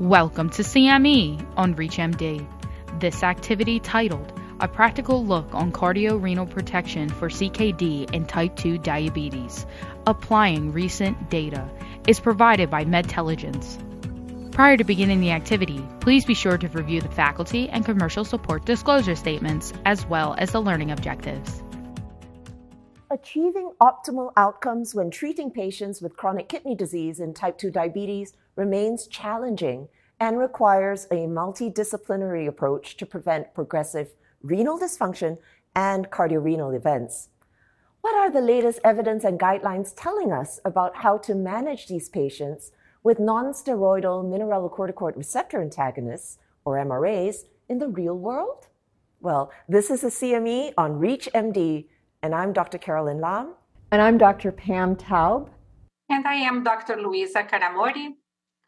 Welcome to CME on ReachMD. This activity, titled A Practical Look on Cardiorenal Protection for CKD and Type 2 Diabetes, applying recent data, is provided by Medtelligence. Prior to beginning the activity, please be sure to review the faculty and commercial support disclosure statements as well as the learning objectives. Achieving optimal outcomes when treating patients with chronic kidney disease and type 2 diabetes remains challenging and requires a multidisciplinary approach to prevent progressive renal dysfunction and cardiorenal events. What are the latest evidence and guidelines telling us about how to manage these patients with nonsteroidal mineralocorticoid receptor antagonists, or MRAs, in the real world? Well, this is a CME on ReachMD, and I'm Dr. Carolyn Lam. And I'm Dr. Pam Taub. And I am Dr. Luisa Caramori.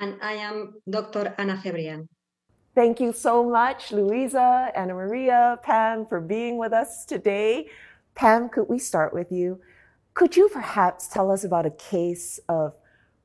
And I am Dr. Ana Cebrian. Thank you so much, Louisa, Anna Maria, Pam, for being with us today. Pam, could we start with you? Could you perhaps tell us about a case of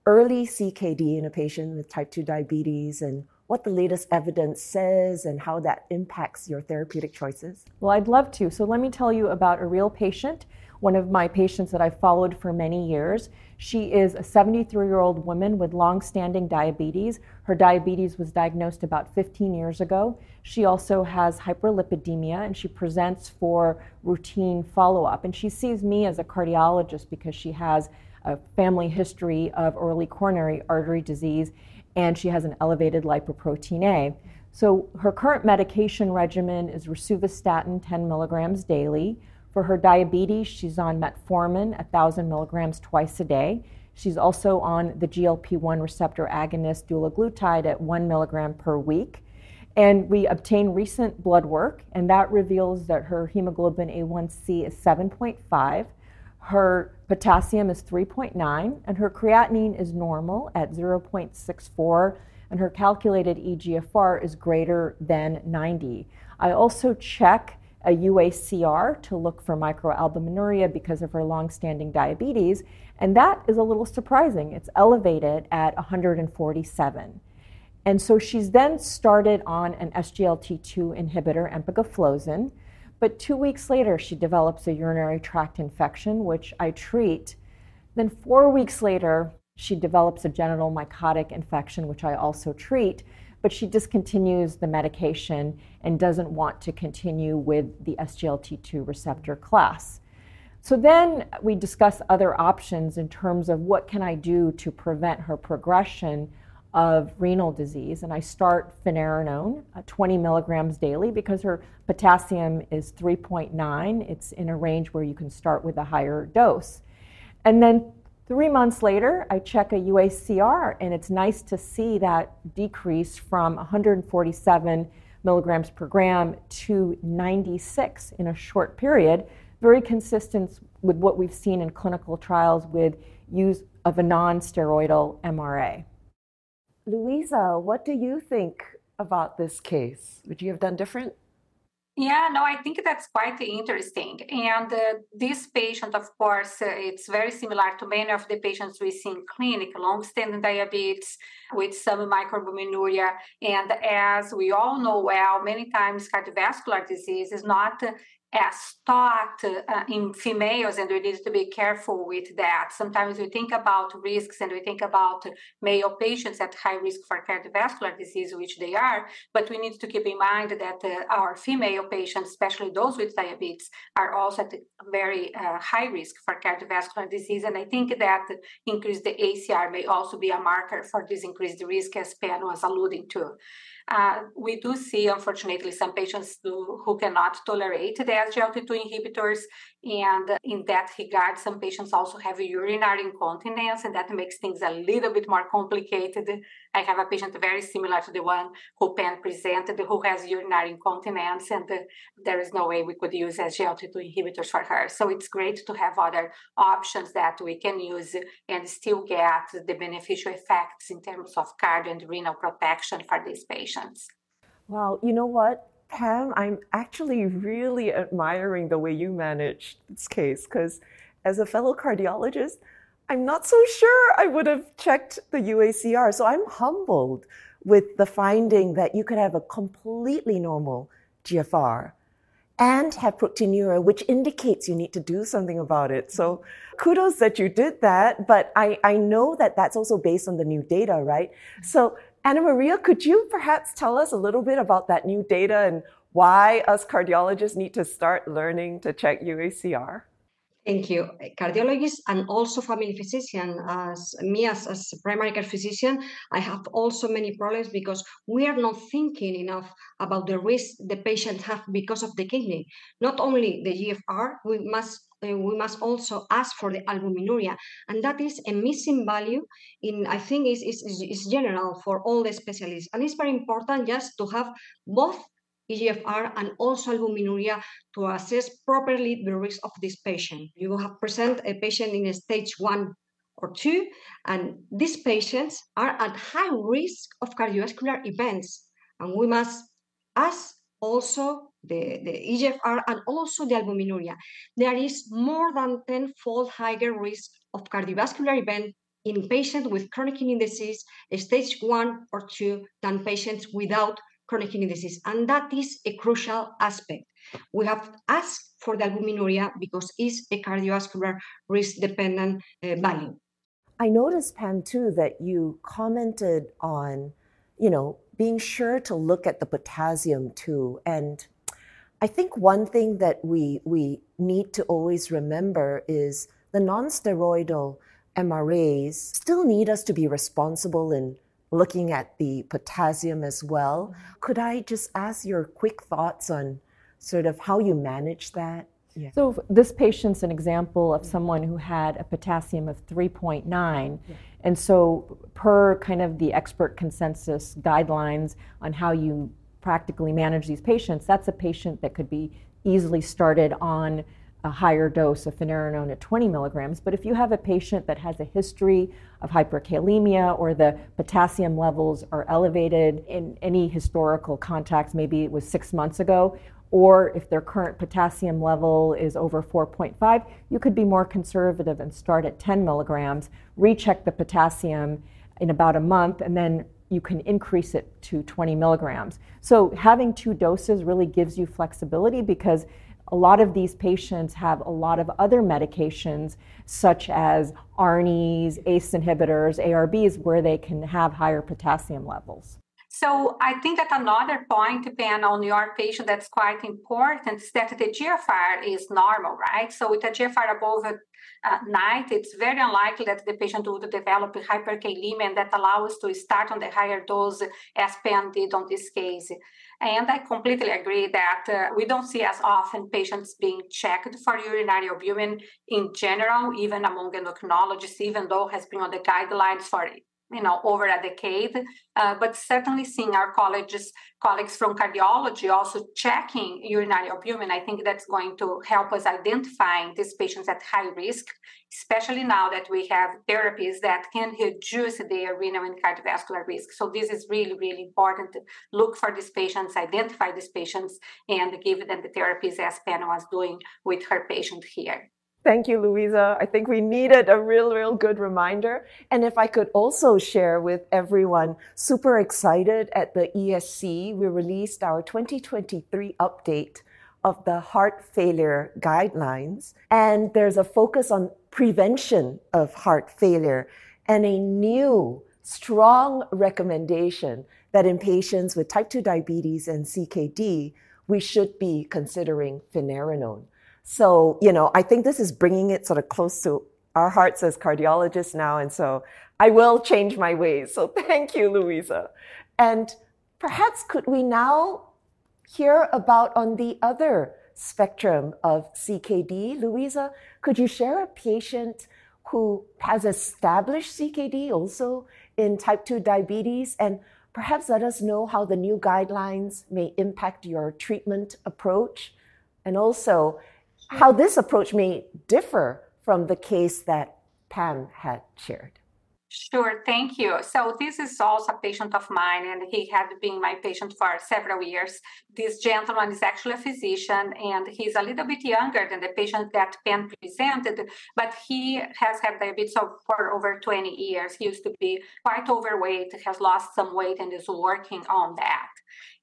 early CKD in a patient with type 2 diabetes and what the latest evidence says and how that impacts your therapeutic choices? Well, I'd love to. So, let me tell you about a real patient, one of my patients that I've followed for many years. She is a 73 year old woman with long standing diabetes. Her diabetes was diagnosed about 15 years ago. She also has hyperlipidemia and she presents for routine follow up. And she sees me as a cardiologist because she has a family history of early coronary artery disease and she has an elevated lipoprotein A. So her current medication regimen is rosuvastatin 10 milligrams daily. For her diabetes, she's on metformin 1,000 milligrams twice a day. She's also on the GLP 1 receptor agonist dulaglutide at 1 milligram per week. And we obtained recent blood work, and that reveals that her hemoglobin A1C is 7.5. Her potassium is 3.9, and her creatinine is normal at 0.64, and her calculated EGFR is greater than 90. I also check a UACR to look for microalbuminuria because of her long-standing diabetes, and that is a little surprising. It's elevated at 147. And so she's then started on an SGLT2 inhibitor, empagliflozin, but two weeks later, she develops a urinary tract infection, which I treat. Then, four weeks later, she develops a genital mycotic infection, which I also treat. But she discontinues the medication and doesn't want to continue with the SGLT2 receptor class. So then we discuss other options in terms of what can I do to prevent her progression of renal disease, and I start finerenone, uh, 20 milligrams daily, because her potassium is 3.9. It's in a range where you can start with a higher dose. And then three months later, I check a UACR, and it's nice to see that decrease from 147 milligrams per gram to 96 in a short period, very consistent with what we've seen in clinical trials with use of a non steroidal MRA. Louisa, what do you think about this case? Would you have done different? Yeah, no, I think that's quite interesting. And uh, this patient, of course, uh, it's very similar to many of the patients we see in clinic, long-standing diabetes with some microalbuminuria. And as we all know well, many times cardiovascular disease is not as taught uh, in females, and we need to be careful with that. Sometimes we think about risks and we think about male patients at high risk for cardiovascular disease, which they are, but we need to keep in mind that uh, our female patients, especially those with diabetes, are also at very uh, high risk for cardiovascular disease. And I think that increased the ACR may also be a marker for this increased risk, as Pam was alluding to. Uh, we do see, unfortunately, some patients do, who cannot tolerate the SGLT2 inhibitors. And in that regard, some patients also have urinary incontinence, and that makes things a little bit more complicated. I have a patient very similar to the one who Pam presented, who has urinary incontinence, and there is no way we could use SGLT2 inhibitors for her. So it's great to have other options that we can use and still get the beneficial effects in terms of cardio and renal protection for these patients. Wow, you know what? Pam, I'm actually really admiring the way you managed this case because as a fellow cardiologist, I'm not so sure I would have checked the UACR. So I'm humbled with the finding that you could have a completely normal GFR and have proteinuria, which indicates you need to do something about it. So kudos that you did that. But I, I know that that's also based on the new data, right? So Anna Maria, could you perhaps tell us a little bit about that new data and why us cardiologists need to start learning to check UACR? Thank you. Cardiologists and also family physician, as me as, as a primary care physician, I have also many problems because we are not thinking enough about the risk the patient have because of the kidney. Not only the GFR, we must uh, we must also ask for the albuminuria, and that is a missing value. In I think is is is general for all the specialists, and it's very important just to have both EGFR and also albuminuria to assess properly the risk of this patient. You have present a patient in a stage one or two, and these patients are at high risk of cardiovascular events. And we must ask also the, the EGFR and also the albuminuria. There is more than 10-fold higher risk of cardiovascular event in patients with chronic kidney disease, stage one or two, than patients without chronic kidney disease. And that is a crucial aspect. We have asked for the albuminuria because it's a cardiovascular risk dependent uh, value. I noticed, Pam, too, that you commented on, you know, being sure to look at the potassium too. And I think one thing that we, we need to always remember is the non-steroidal MRAs still need us to be responsible in looking at the potassium as well. Mm-hmm. Could I just ask your quick thoughts on sort of how you manage that? Yeah. So this patient's an example of someone who had a potassium of 3.9. Yeah. And so per kind of the expert consensus guidelines on how you practically manage these patients, that's a patient that could be easily started on a higher dose of finerenone at 20 milligrams. But if you have a patient that has a history of hyperkalemia or the potassium levels are elevated in any historical context, maybe it was six months ago, or if their current potassium level is over 4.5, you could be more conservative and start at 10 milligrams, recheck the potassium in about a month, and then you can increase it to 20 milligrams. So having two doses really gives you flexibility because a lot of these patients have a lot of other medications, such as ARNIs, ACE inhibitors, ARBs, where they can have higher potassium levels. So I think that another point, depending on your patient, that's quite important is that the GFR is normal, right? So with a GFR above uh, 90, it's very unlikely that the patient would develop hyperkalemia, and that allows us to start on the higher dose as Pam did on this case. And I completely agree that uh, we don't see as often patients being checked for urinary albumin in general, even among endocrinologists, even though has been on the guidelines for you know over a decade uh, but certainly seeing our colleges colleagues from cardiology also checking urinary albumin i think that's going to help us identifying these patients at high risk especially now that we have therapies that can reduce their renal and cardiovascular risk. So this is really really important. To look for these patients identify these patients and give them the therapies as Pam was doing with her patient here Thank you, Louisa. I think we needed a real, real good reminder. And if I could also share with everyone, super excited at the ESC, we released our 2023 update of the heart failure guidelines. And there's a focus on prevention of heart failure and a new strong recommendation that in patients with type 2 diabetes and CKD, we should be considering finerenone. So, you know, I think this is bringing it sort of close to our hearts as cardiologists now. And so I will change my ways. So thank you, Louisa. And perhaps could we now hear about on the other spectrum of CKD? Louisa, could you share a patient who has established CKD also in type 2 diabetes and perhaps let us know how the new guidelines may impact your treatment approach? And also, how this approach may differ from the case that Pam had shared. Sure, thank you. So, this is also a patient of mine, and he had been my patient for several years. This gentleman is actually a physician, and he's a little bit younger than the patient that Pen presented, but he has had diabetes for over 20 years. He used to be quite overweight, has lost some weight, and is working on that.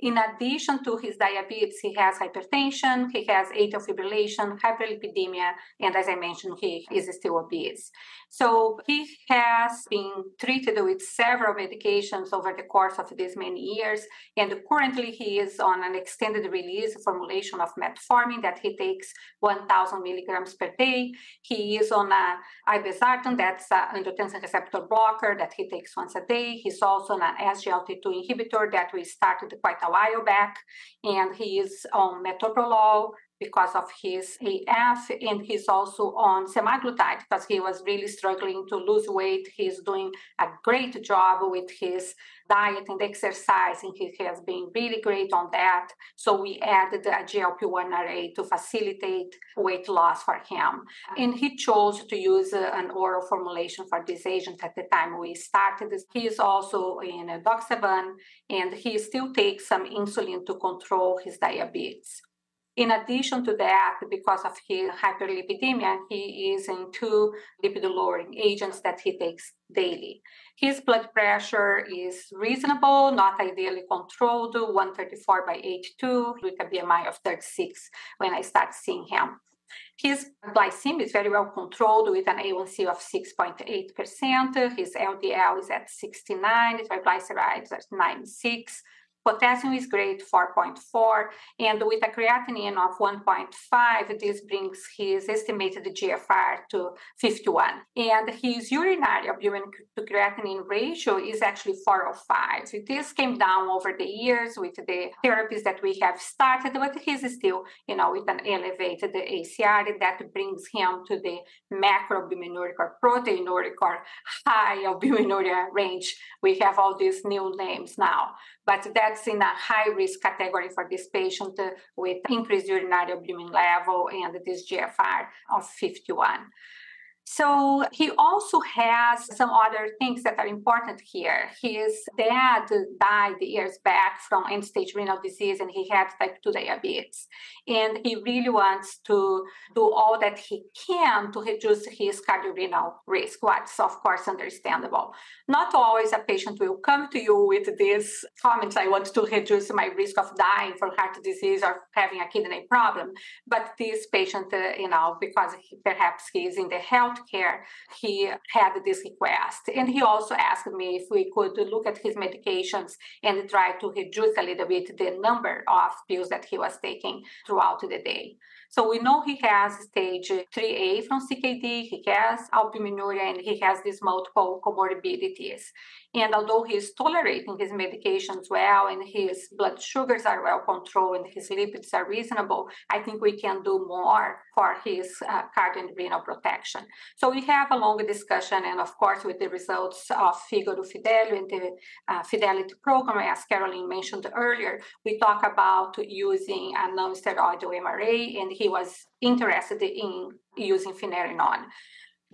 In addition to his diabetes, he has hypertension, he has atrial fibrillation, hyperlipidemia, and as I mentioned, he is still obese. So he has been treated with several medications over the course of these many years, and currently he is on an extended release formulation of metformin that he takes 1,000 milligrams per day. He is on a irbesartan, that's an angiotensin receptor blocker that he takes once a day. He's also on an SGLT2 inhibitor that we started quite a while back, and he is on metoprolol because of his AF, and he's also on semaglutide because he was really struggling to lose weight. He's doing a great job with his diet and exercise, and he has been really great on that. So we added a GLP-1 RA to facilitate weight loss for him. And he chose to use uh, an oral formulation for this agent at the time we started. He is also in edoxaban, and he still takes some insulin to control his diabetes. In addition to that, because of his hyperlipidemia, he is in two lipid lowering agents that he takes daily. His blood pressure is reasonable, not ideally controlled, 134 by 82, with a BMI of 36 when I start seeing him. His glycemia is very well controlled with an A1C of 6.8%. His LDL is at 69, his triglycerides at 96 Potassium is great, 4.4, and with a creatinine of 1.5, this brings his estimated GFR to 51. And his urinary albumin to creatinine ratio is actually 405. This came down over the years with the therapies that we have started, but he's still, you know, with an elevated ACR that brings him to the macroalbuminuric or proteinuria or high albuminuria range. We have all these new names now, but that that's in a high risk category for this patient with increased urinary albumin level and this GFR of 51. So he also has some other things that are important here. His dad died years back from end stage renal disease and he had type 2 diabetes. And he really wants to do all that he can to reduce his cardiorenal risk, what's of course understandable. Not always a patient will come to you with these comments I want to reduce my risk of dying from heart disease or having a kidney problem. But this patient, uh, you know, because he, perhaps he is in the health healthcare, he had this request. And he also asked me if we could look at his medications and try to reduce a little bit the number of pills that he was taking throughout the day. So we know he has stage 3A from CKD, he has albuminuria, and he has these multiple comorbidities. And although he's tolerating his medications well and his blood sugars are well controlled and his lipids are reasonable, I think we can do more for his uh, cardio and renal protection. So we have a long discussion, and of course, with the results of Figaro Fidelio and the uh, Fidelity program, as Caroline mentioned earlier, we talk about using a non-steroidal MRA, and he was interested in using finerenone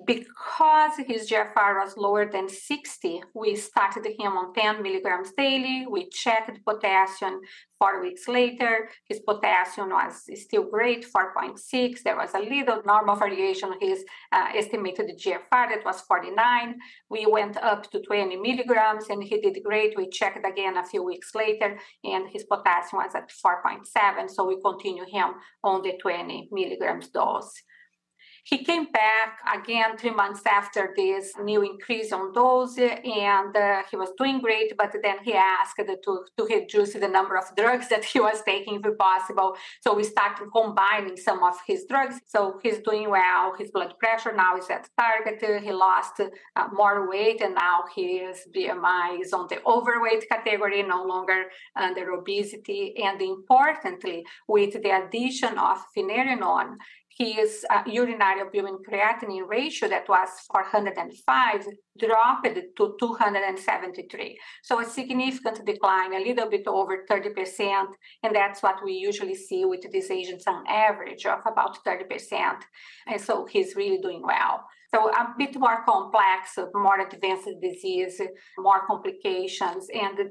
because his GFR was lower than 60, we started him on 10 milligrams daily. We checked potassium four weeks later. His potassium was still great, 4.6. There was a little normal variation. His uh, estimated GFR that was 49. We went up to 20 milligrams and he did great. We checked again a few weeks later and his potassium was at 4.7. So we continue him on the 20 milligrams dose. He came back again three months after this new increase on dose, and uh, he was doing great. But then he asked to, to reduce the number of drugs that he was taking, if possible. So we started combining some of his drugs. So he's doing well. His blood pressure now is at target. He lost uh, more weight, and now his BMI is on the overweight category, no longer under obesity. And importantly, with the addition of finerenone, his uh, urinary albumin creatinine ratio that was 405 dropped to 273. So a significant decline, a little bit over 30%. And that's what we usually see with these agents on average of about 30%. And so he's really doing well. So a bit more complex, more advanced disease, more complications, and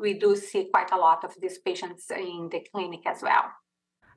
we do see quite a lot of these patients in the clinic as well.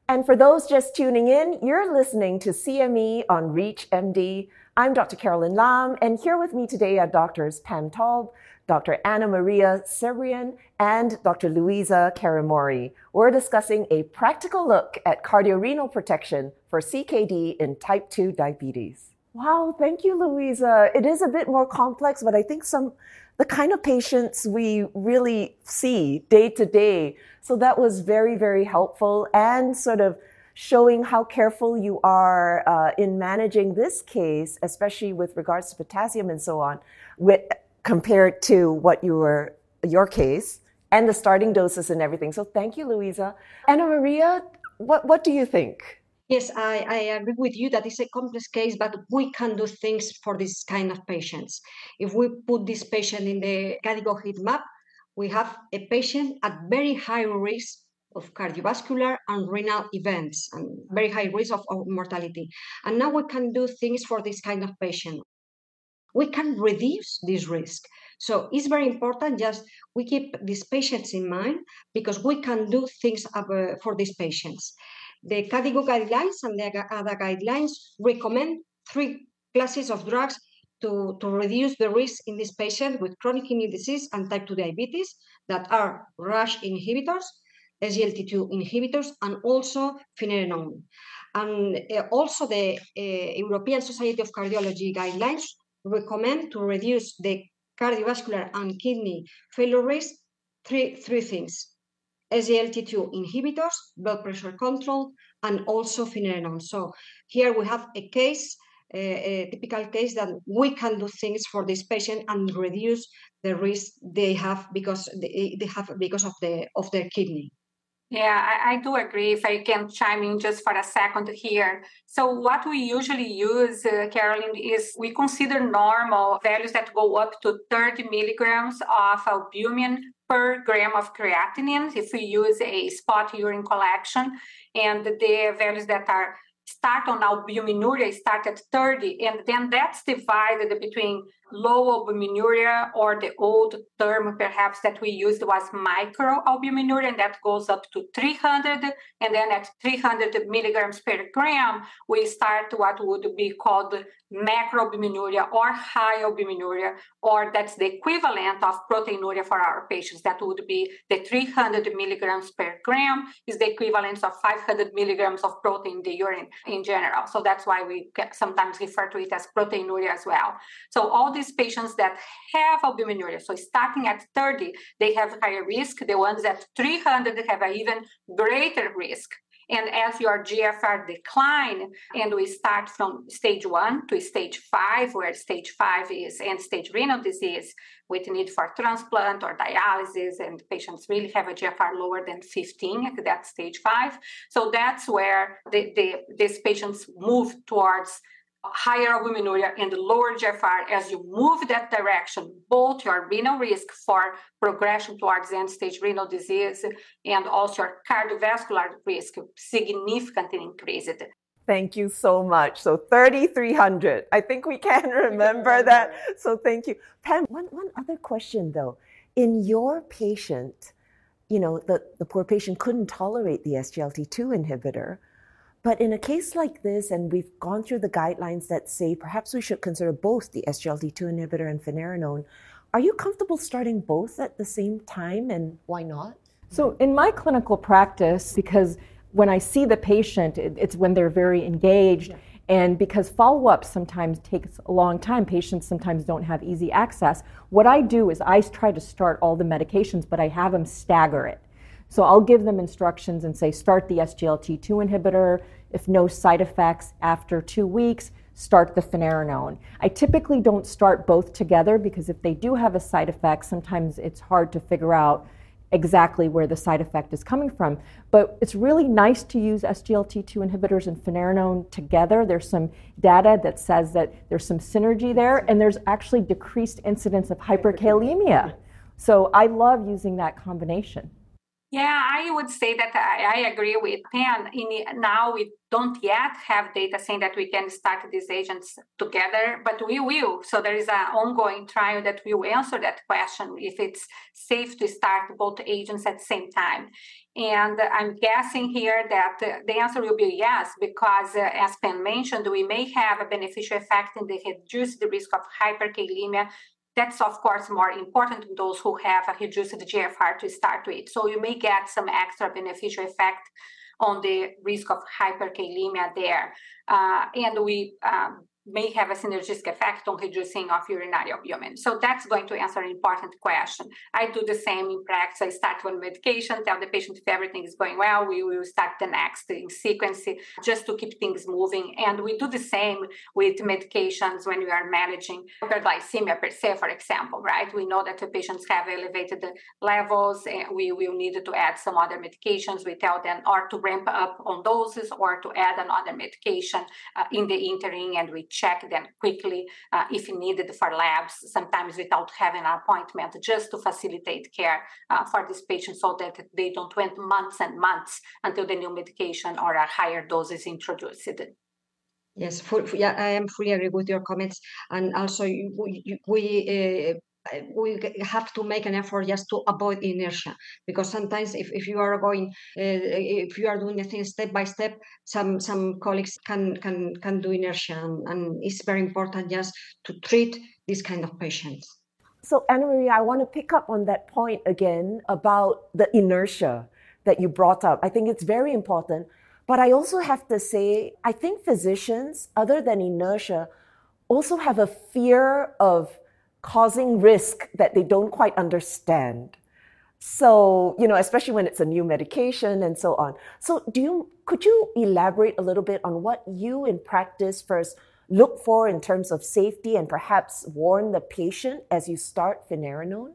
And for those just tuning in, you're listening to CME on ReachMD. I'm Dr. Carolyn Lam, and here with me today are doctors Pam Taub, Dr. Anna Maria Cebrian, and Dr. Louisa Caramori. We're discussing a practical look at cardiorenal protection for CKD in type 2 diabetes. Wow, thank you, Louisa. It is a bit more complex, but I think some the kind of patients we really see day to day. So that was very, very helpful and sort of showing how careful you are uh, in managing this case, especially with regards to potassium and so on, with, compared to what you were your case and the starting doses and everything. So thank you, Louisa. Anna Maria, what, what do you think? Yes, I, I agree with you that it's a complex case, but we can do things for this kind of patients. If we put this patient in the KDIGO heat map, we have a patient at very high risk of cardiovascular and renal events and very high risk of, mortality. And now we can do things for this kind of patient. We can reduce this risk. So it's very important just we keep these patients in mind because we can do things uh, for these patients. The KDIGO guidelines and the other guidelines recommend three classes of drugs to, to reduce the risk in this patient with chronic kidney disease and type 2 diabetes that are RAS inhibitors, SGLT2 inhibitors, and also finerenone. And uh, also the uh, European Society of Cardiology guidelines recommend to reduce the cardiovascular and kidney failure risk three, three things. SGLT2 inhibitors, blood pressure control, and also finerenone. So here we have a case, a, a typical case that we can do things for this patient and reduce the risk they have because they, they have because of the of their kidney. Yeah, I, I, do agree. If I can chime in just for a second here. So, what we usually use, uh, Carolyn, is we consider normal values that go up to 30 milligrams of albumin per gram of creatinine if we use a spot urine collection, and the values that are start on albuminuria start at 30, and then that's divided between low albuminuria or the old term perhaps that we used was microalbuminuria and that goes up to 300 and then at 300 milligrams per gram we start what would be called macroalbuminuria or high albuminuria or that's the equivalent of proteinuria for our patients. That would be the 300 milligrams per gram is the equivalent of 500 milligrams of protein in the urine in general. So that's why we sometimes refer to it as proteinuria as well. So all these these patients that have albuminuria, so starting at 30, they have higher risk. The ones at 300 have an even greater risk. And as your GFR decline, and we start from stage one to stage five, where stage five is end stage renal disease with need for transplant or dialysis, and patients really have a GFR lower than 15 at that stage five. So that's where the, the, these patients move towards higher albuminuria and lower GFR, as you move that direction, both your renal risk for progression towards end stage renal disease and also your cardiovascular risk significantly increased. Thank you so much. So 3,300. I think we can remember that. So thank you. Pam, one, one other question though. In your patient, you know, the, the poor patient couldn't tolerate the SGLT2 inhibitor but in a case like this, and we've gone through the guidelines that say perhaps we should consider both the SGLT2 inhibitor and finerenone, are you comfortable starting both at the same time and why not? So, in my clinical practice, because when I see the patient, it's when they're very engaged. Yeah. And because follow up sometimes takes a long time, patients sometimes don't have easy access. What I do is I try to start all the medications, but I have them stagger it. So I'll give them instructions and say start the SGLT2 inhibitor. If no side effects after two weeks, start the finerenone. I typically don't start both together because if they do have a side effect, sometimes it's hard to figure out exactly where the side effect is coming from. But it's really nice to use SGLT2 inhibitors and finerenone together. There's some data that says that there's some synergy there, and there's actually decreased incidence of hyperkalemia. So I love using that combination. Yeah, I would say that I, I agree with Pam. In, now we don't yet have data saying that we can start these agents together, but we will. So there is an ongoing trial that will answer that question if it's safe to start both agents at the same time. And I'm guessing here that the answer will be yes, because uh, as Pam mentioned, we may have a beneficial effect in the reduce the risk of hyperkalemia that's of course more important to those who have a reduced GFR to start with. So you may get some extra beneficial effect on the risk of hyperkalemia there. Uh, and we um, may have a synergistic effect on reducing of urinary albumin. So that's going to answer an important question. I do the same in practice. I start one medication, tell the patient if everything is going well, we will start the next in sequence just to keep things moving. And we do the same with medications when we are managing hyperglycemia per se, for example, right? We know that the patients have elevated levels and we will need to add some other medications. We tell them or to ramp up on doses or to add another medication uh, in the interim and we check them quickly uh, if needed for labs, sometimes without having an appointment, just to facilitate care uh, for these patients so that they don't wait months and months until the new medication or a higher dose is introduced. Yes, full, yeah, I am fully agree with your comments, and also we, we uh, we have to make an effort just to avoid inertia because sometimes if, if you are going uh, if you are doing a thing step by step some some colleagues can can can do inertia and, and it's very important just to treat this kind of patients. So anna i want to pick up on that point again about the inertia that you brought up. I think it's very important but i also have to say i think physicians other than inertia also have a fear of causing risk that they don't quite understand. So, you know, especially when it's a new medication and so on. So, do you could you elaborate a little bit on what you in practice first look for in terms of safety and perhaps warn the patient as you start finerenone?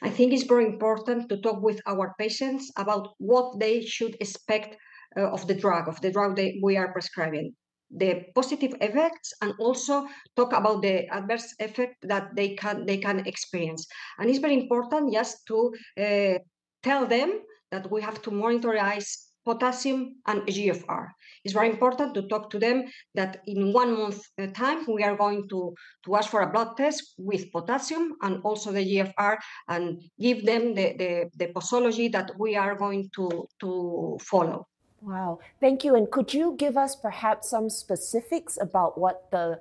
I think it's very important to talk with our patients about what they should expect uh, of the drug, of the drug that we are prescribing the positive effects and also talk about the adverse effect that they can they can experience and it's very important just to uh, tell them that we have to monitorize potassium and GFR. It's very important to talk to them that in one month uh, time we are going to, to ask for a blood test with potassium and also the GFR and give them the, the, the posology that we are going to, to follow. Wow, thank you. And could you give us perhaps some specifics about what the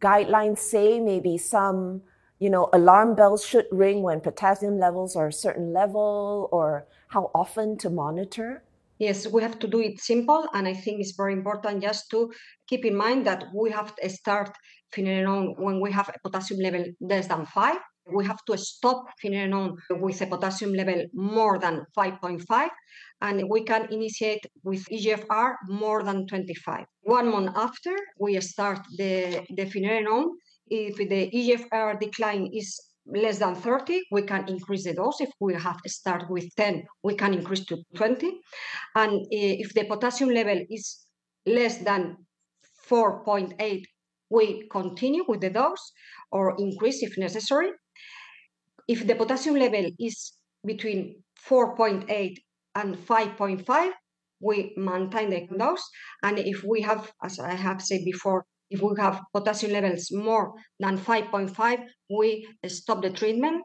guidelines say? Maybe some, you know, alarm bells should ring when potassium levels are a certain level, or how often to monitor? Yes, we have to do it simple, and I think it's very important just to keep in mind that we have to start finerenone when we have a potassium level less than five. We have to stop finerenone with a potassium level more than 5.5 and we can initiate with EGFR more than 25. One month after we start the, the finerenone, if the EGFR decline is less than 30, we can increase the dose. If we have start with 10, we can increase to 20. And eh, if the potassium level is less than 4.8, we continue with the dose or increase if necessary. If the potassium level is between 4.8 and 5.5, we maintain the dose. And if we have, as I have said before, if we have potassium levels more than 5.5, we stop the treatment.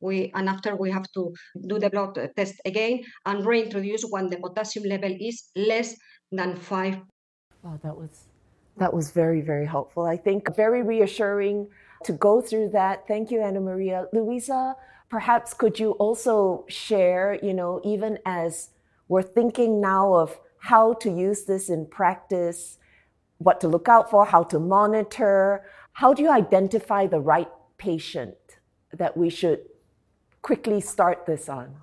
We and after we have to do the blood test again and reintroduce when the potassium level is less than five. Wow, that was that was very very helpful. I think very reassuring to go through that. Thank you, Anna Maria. Louisa, perhaps could you also share, you know, even as we're thinking now of how to use this in practice, what to look out for, how to monitor, how do you identify the right patient that we should quickly start this on?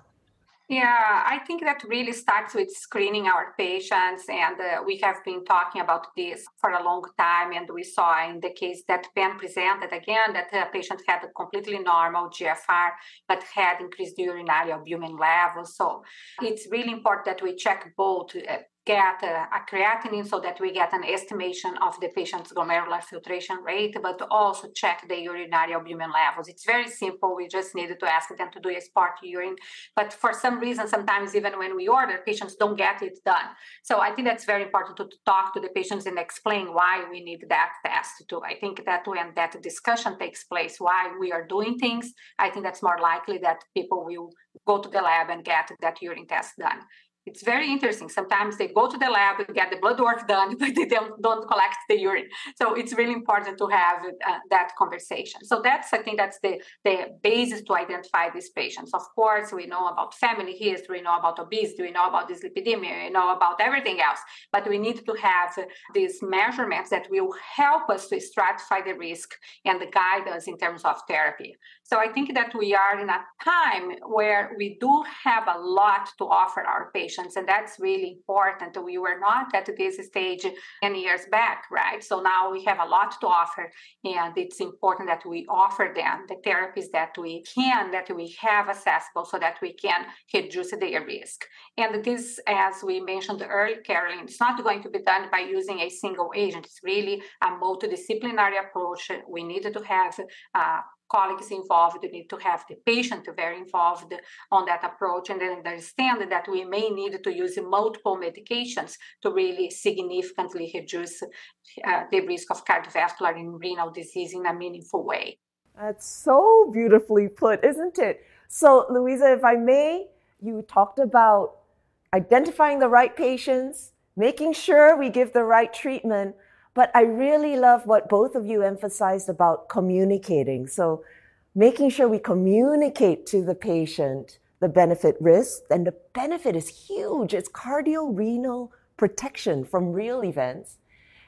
Yeah, I think that really starts with screening our patients. And uh, we have been talking about this for a long time. And we saw in the case that Ben presented again that the patient had a completely normal GFR, but had increased urinary albumin levels. So it's really important that we check both. Uh, get a, creatinine so that we get an estimation of the patient's glomerular filtration rate, but also check the urinary albumin levels. It's very simple. We just needed to ask them to do a spot urine. But for some reason, sometimes even when we order, patients don't get it done. So I think that's very important to, to talk to the patients and explain why we need that test too. I think that when that discussion takes place, why we are doing things, I think that's more likely that people will go to the lab and get that urine test done it's very interesting. Sometimes they go to the lab and get the blood work done, but they don't, don't collect the urine. So it's really important to have uh, that conversation. So that's, I think that's the, the basis to identify these patients. Of course, we know about family history, we know about obesity, we know about dyslipidemia, we know about everything else, but we need to have these measurements that will help us to stratify the risk and guide us in terms of therapy. So I think that we are in a time where we do have a lot to offer our patients, and that's really important. We were not at this stage 10 years back, right? So now we have a lot to offer, and it's important that we offer them the therapies that we can, that we have accessible, so that we can reduce their risk. And this, as we mentioned earlier, Carolyn, it's not going to be done by using a single agent. It's really a multidisciplinary approach. We need to have uh, colleagues involved, need to have the patient very involved on that approach and then understand that we may need to use multiple medications to really significantly reduce uh, the risk of cardiovascular and renal disease in a meaningful way. That's so beautifully put, isn't it? So, Louisa, if I may, you talked about identifying the right patients, making sure we give the right treatment, but I really love what both of you emphasized about communicating. So making sure we communicate to the patient the benefit risk, and the benefit is huge. It's cardiorenal protection from real events.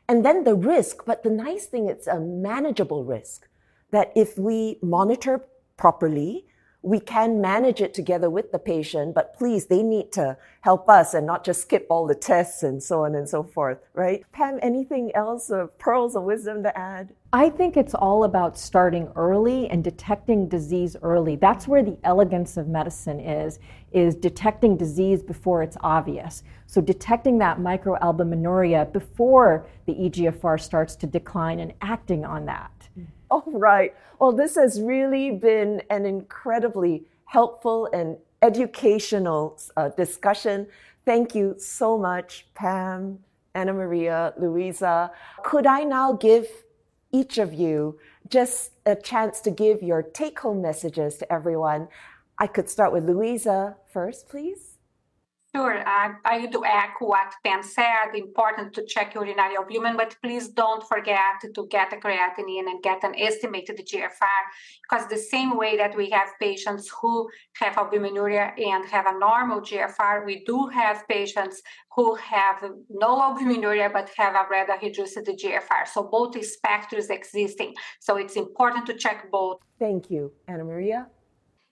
And then the risk, but the nice thing, it's a manageable risk that if we monitor properly, we can manage it together with the patient, but please, they need to help us and not just skip all the tests and so on and so forth, right? Pam, anything else, of pearls of wisdom to add? I think it's all about starting early and detecting disease early. That's where the elegance of medicine is, is detecting disease before it's obvious. So detecting that microalbuminuria before the EGFR starts to decline and acting on that. All right. Well, this has really been an incredibly helpful and educational uh, discussion. Thank you so much, Pam, Anna Maria, Louisa. Could I now give each of you just a chance to give your take home messages to everyone? I could start with Louisa first, please. Sure. Uh, I, I would echo what Pam said. Important to check urinary albumin, but please don't forget to get a creatinine and get an estimated GFR because the same way that we have patients who have albuminuria and have a normal GFR, we do have patients who have no albuminuria but have a rather reduced GFR. So both specters existing. So it's important to check both. Thank you, Anna Maria.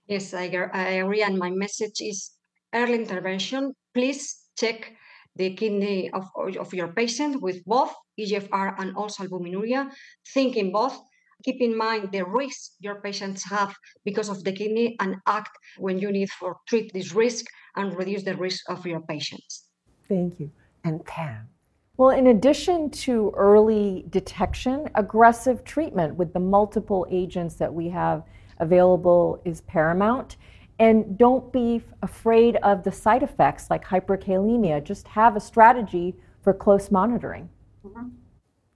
Yes, I, I agree. And my message is early intervention, please check the kidney of, of your patient with both EGFR and also albuminuria. Think in both. Keep in mind the risk your patients have because of the kidney and act when you need for treat this risk and reduce the risk of your patients. Thank you. And Pam. Well, in addition to early detection, aggressive treatment with the multiple agents that we have available is paramount. And don't be afraid of the side effects like hyperkalemia. Just have a strategy for close monitoring. Mm-hmm.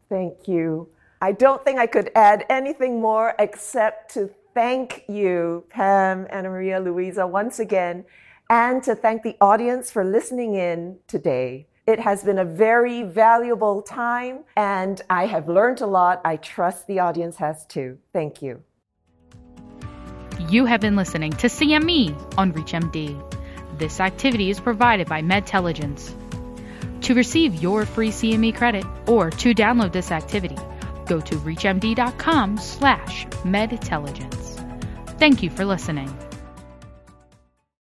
Thank you. I don't think I could add anything more except to thank you, Pam, Anna Maria, Louisa, once again, and to thank the audience for listening in today. It has been a very valuable time, and I have learned a lot. I trust the audience has too. Thank you. You have been listening to CME on ReachMD. This activity is provided by Medtelligence. To receive your free CME credit or to download this activity, go to reachmd.com slash medtelligence. Thank you for listening.